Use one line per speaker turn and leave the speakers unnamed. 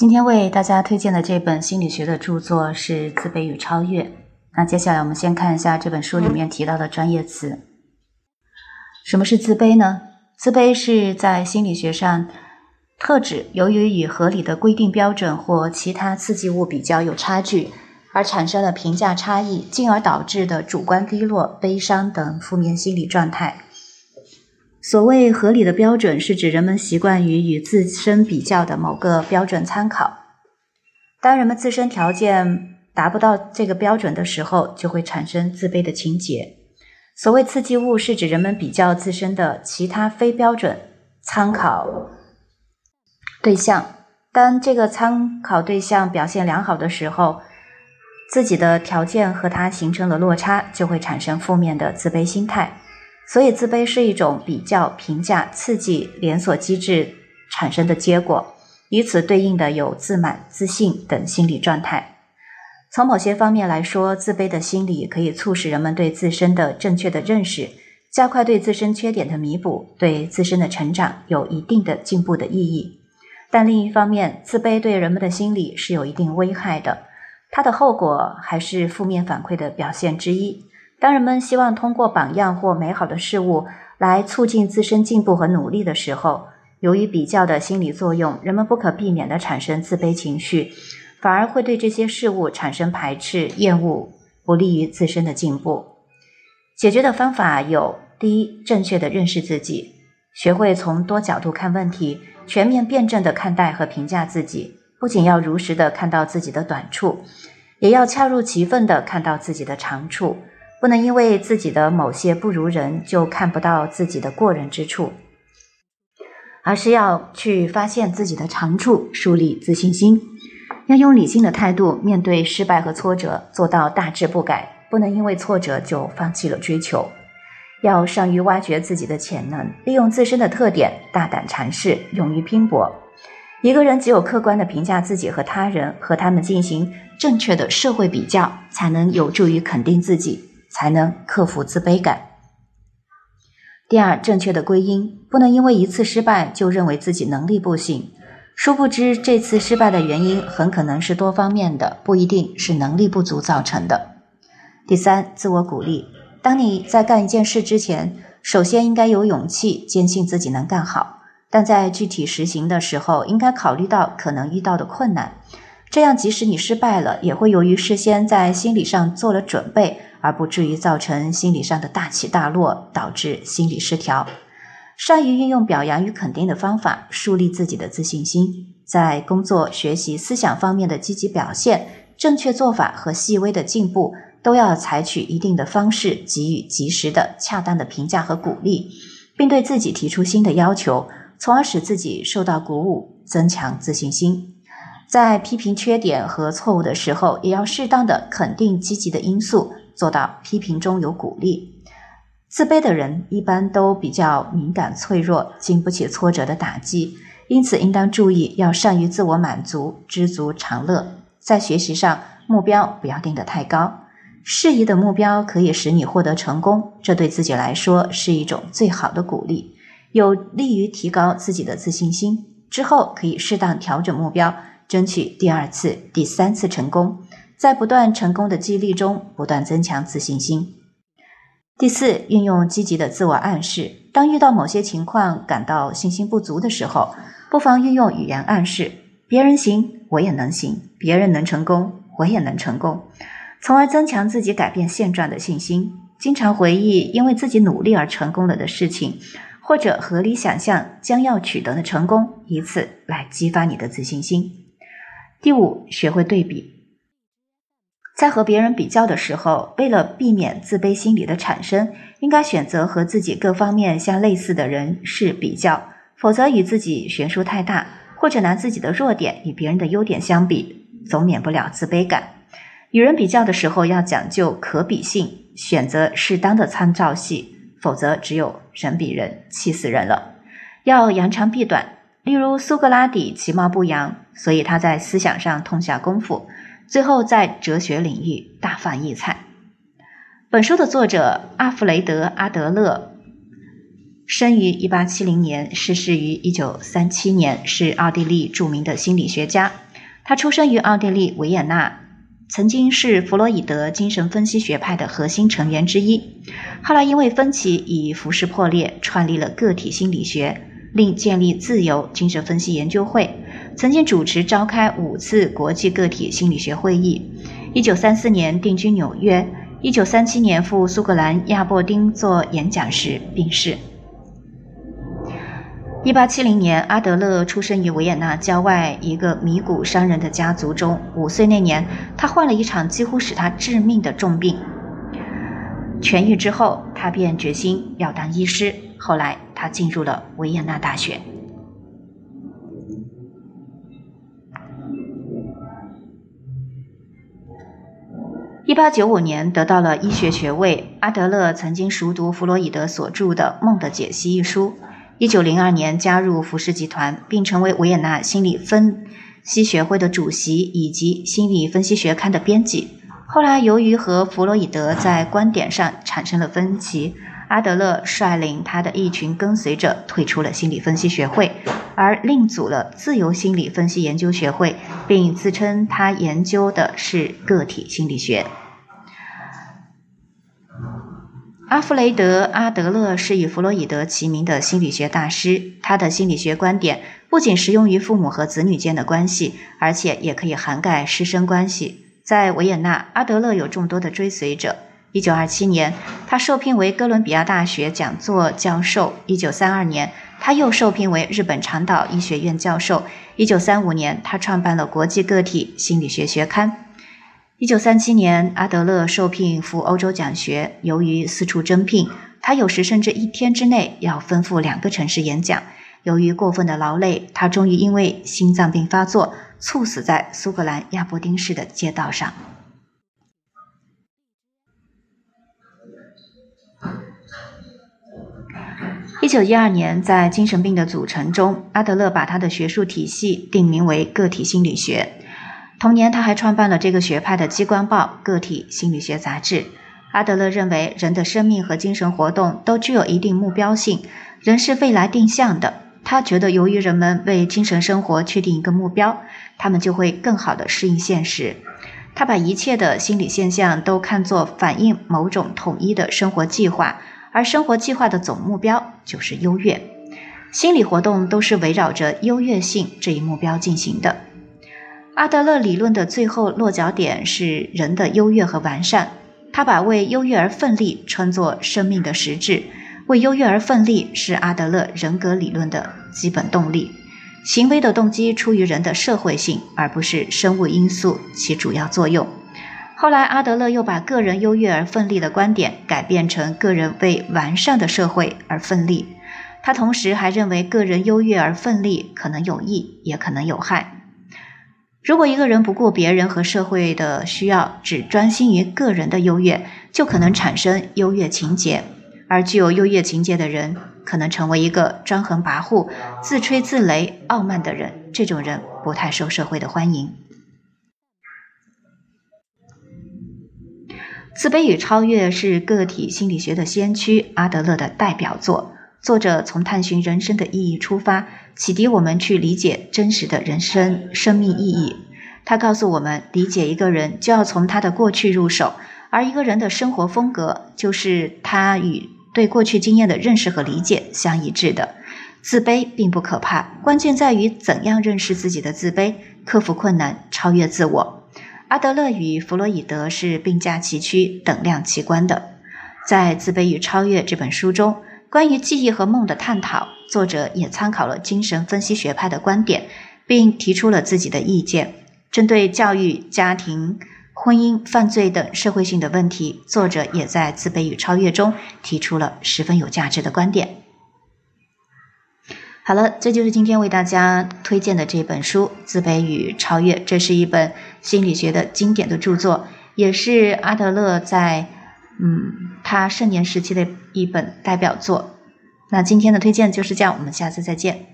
今天为大家推荐的这本心理学的著作是《自卑与超越》。那接下来我们先看一下这本书里面提到的专业词。什么是自卑呢？自卑是在心理学上特指由于与合理的规定标准或其他刺激物比较有差距，而产生了评价差异，进而导致的主观低落、悲伤等负面心理状态。所谓合理的标准，是指人们习惯于与自身比较的某个标准参考。当人们自身条件达不到这个标准的时候，就会产生自卑的情节。所谓刺激物，是指人们比较自身的其他非标准参考对象。当这个参考对象表现良好的时候，自己的条件和它形成了落差，就会产生负面的自卑心态。所以，自卑是一种比较、评价、刺激连锁机制产生的结果，与此对应的有自满、自信等心理状态。从某些方面来说，自卑的心理可以促使人们对自身的正确的认识，加快对自身缺点的弥补，对自身的成长有一定的进步的意义。但另一方面，自卑对人们的心理是有一定危害的，它的后果还是负面反馈的表现之一。当人们希望通过榜样或美好的事物来促进自身进步和努力的时候，由于比较的心理作用，人们不可避免地产生自卑情绪，反而会对这些事物产生排斥、厌恶，不利于自身的进步。解决的方法有：第一，正确的认识自己，学会从多角度看问题，全面辩证地看待和评价自己。不仅要如实地看到自己的短处，也要恰如其分地看到自己的长处。不能因为自己的某些不如人就看不到自己的过人之处，而是要去发现自己的长处，树立自信心。要用理性的态度面对失败和挫折，做到大志不改。不能因为挫折就放弃了追求。要善于挖掘自己的潜能，利用自身的特点，大胆尝试，勇于拼搏。一个人只有客观的评价自己和他人，和他们进行正确的社会比较，才能有助于肯定自己。才能克服自卑感。第二，正确的归因，不能因为一次失败就认为自己能力不行，殊不知这次失败的原因很可能是多方面的，不一定是能力不足造成的。第三，自我鼓励，当你在干一件事之前，首先应该有勇气，坚信自己能干好，但在具体实行的时候，应该考虑到可能遇到的困难，这样即使你失败了，也会由于事先在心理上做了准备。而不至于造成心理上的大起大落，导致心理失调。善于运用表扬与肯定的方法，树立自己的自信心，在工作、学习、思想方面的积极表现、正确做法和细微的进步，都要采取一定的方式，给予及时的、恰当的评价和鼓励，并对自己提出新的要求，从而使自己受到鼓舞，增强自信心。在批评缺点和错误的时候，也要适当的肯定积极的因素。做到批评中有鼓励。自卑的人一般都比较敏感脆弱，经不起挫折的打击，因此应当注意要善于自我满足，知足常乐。在学习上，目标不要定得太高，适宜的目标可以使你获得成功，这对自己来说是一种最好的鼓励，有利于提高自己的自信心。之后可以适当调整目标，争取第二次、第三次成功。在不断成功的激励中，不断增强自信心。第四，运用积极的自我暗示。当遇到某些情况感到信心不足的时候，不妨运用语言暗示：别人行，我也能行；别人能成功，我也能成功，从而增强自己改变现状的信心。经常回忆因为自己努力而成功了的事情，或者合理想象将要取得的成功，以此来激发你的自信心。第五，学会对比。在和别人比较的时候，为了避免自卑心理的产生，应该选择和自己各方面相类似的人士比较，否则与自己悬殊太大，或者拿自己的弱点与别人的优点相比，总免不了自卑感。与人比较的时候要讲究可比性，选择适当的参照系，否则只有人比人气死人了。要扬长避短，例如苏格拉底其貌不扬，所以他在思想上痛下功夫。最后，在哲学领域大放异彩。本书的作者阿弗雷德·阿德勒，生于一八七零年，逝世于一九三七年，是奥地利著名的心理学家。他出生于奥地利维也纳，曾经是弗洛伊德精神分析学派的核心成员之一。后来因为分歧已服饰破裂，创立了个体心理学，另建立自由精神分析研究会，曾经主持召开五次国际个体心理学会议。一九三四年定居纽约，一九三七年赴苏格兰亚伯丁做演讲时病逝。一八七零年，阿德勒出生于维也纳郊外一个米谷商人的家族中。五岁那年，他患了一场几乎使他致命的重病。痊愈之后，他便决心要当医师。后来，他进入了维也纳大学。一八九五年，得到了医学学位。阿德勒曾经熟读弗洛伊德所著的《梦的解析》一书。一九零二年加入福氏集团，并成为维也纳心理分析学会的主席以及心理分析学刊的编辑。后来，由于和弗洛伊德在观点上产生了分歧，阿德勒率领他的一群跟随者退出了心理分析学会，而另组了自由心理分析研究学会，并自称他研究的是个体心理学。阿弗雷德·阿德勒是与弗洛伊德齐名的心理学大师。他的心理学观点不仅适用于父母和子女间的关系，而且也可以涵盖师生关系。在维也纳，阿德勒有众多的追随者。1927年，他受聘为哥伦比亚大学讲座教授；1932年，他又受聘为日本长岛医学院教授；1935年，他创办了国际个体心理学学刊。一九三七年，阿德勒受聘赴欧洲讲学。由于四处征聘，他有时甚至一天之内要奔赴两个城市演讲。由于过分的劳累，他终于因为心脏病发作，猝死在苏格兰亚伯丁市的街道上。一九一二年，在精神病的组成中，阿德勒把他的学术体系定名为个体心理学。同年，他还创办了这个学派的机关报《个体心理学杂志》。阿德勒认为，人的生命和精神活动都具有一定目标性，人是未来定向的。他觉得，由于人们为精神生活确定一个目标，他们就会更好地适应现实。他把一切的心理现象都看作反映某种统一的生活计划，而生活计划的总目标就是优越。心理活动都是围绕着优越性这一目标进行的。阿德勒理论的最后落脚点是人的优越和完善。他把为优越而奋力称作生命的实质。为优越而奋力是阿德勒人格理论的基本动力。行为的动机出于人的社会性，而不是生物因素起主要作用。后来，阿德勒又把个人优越而奋力的观点改变成个人为完善的社会而奋力。他同时还认为，个人优越而奋力可能有益，也可能有害。如果一个人不顾别人和社会的需要，只专心于个人的优越，就可能产生优越情节。而具有优越情节的人，可能成为一个专横跋扈、自吹自擂、傲慢的人。这种人不太受社会的欢迎。自卑与超越是个体心理学的先驱，阿德勒的代表作。作者从探寻人生的意义出发，启迪我们去理解真实的人生生命意义。他告诉我们，理解一个人就要从他的过去入手，而一个人的生活风格就是他与对过去经验的认识和理解相一致的。自卑并不可怕，关键在于怎样认识自己的自卑，克服困难，超越自我。阿德勒与弗洛伊德是并驾齐驱、等量齐观的。在《自卑与超越》这本书中。关于记忆和梦的探讨，作者也参考了精神分析学派的观点，并提出了自己的意见。针对教育、家庭、婚姻、犯罪等社会性的问题，作者也在《自卑与超越》中提出了十分有价值的观点。好了，这就是今天为大家推荐的这本书《自卑与超越》。这是一本心理学的经典的著作，也是阿德勒在。嗯，他盛年时期的一本代表作。那今天的推荐就是这样，我们下次再见。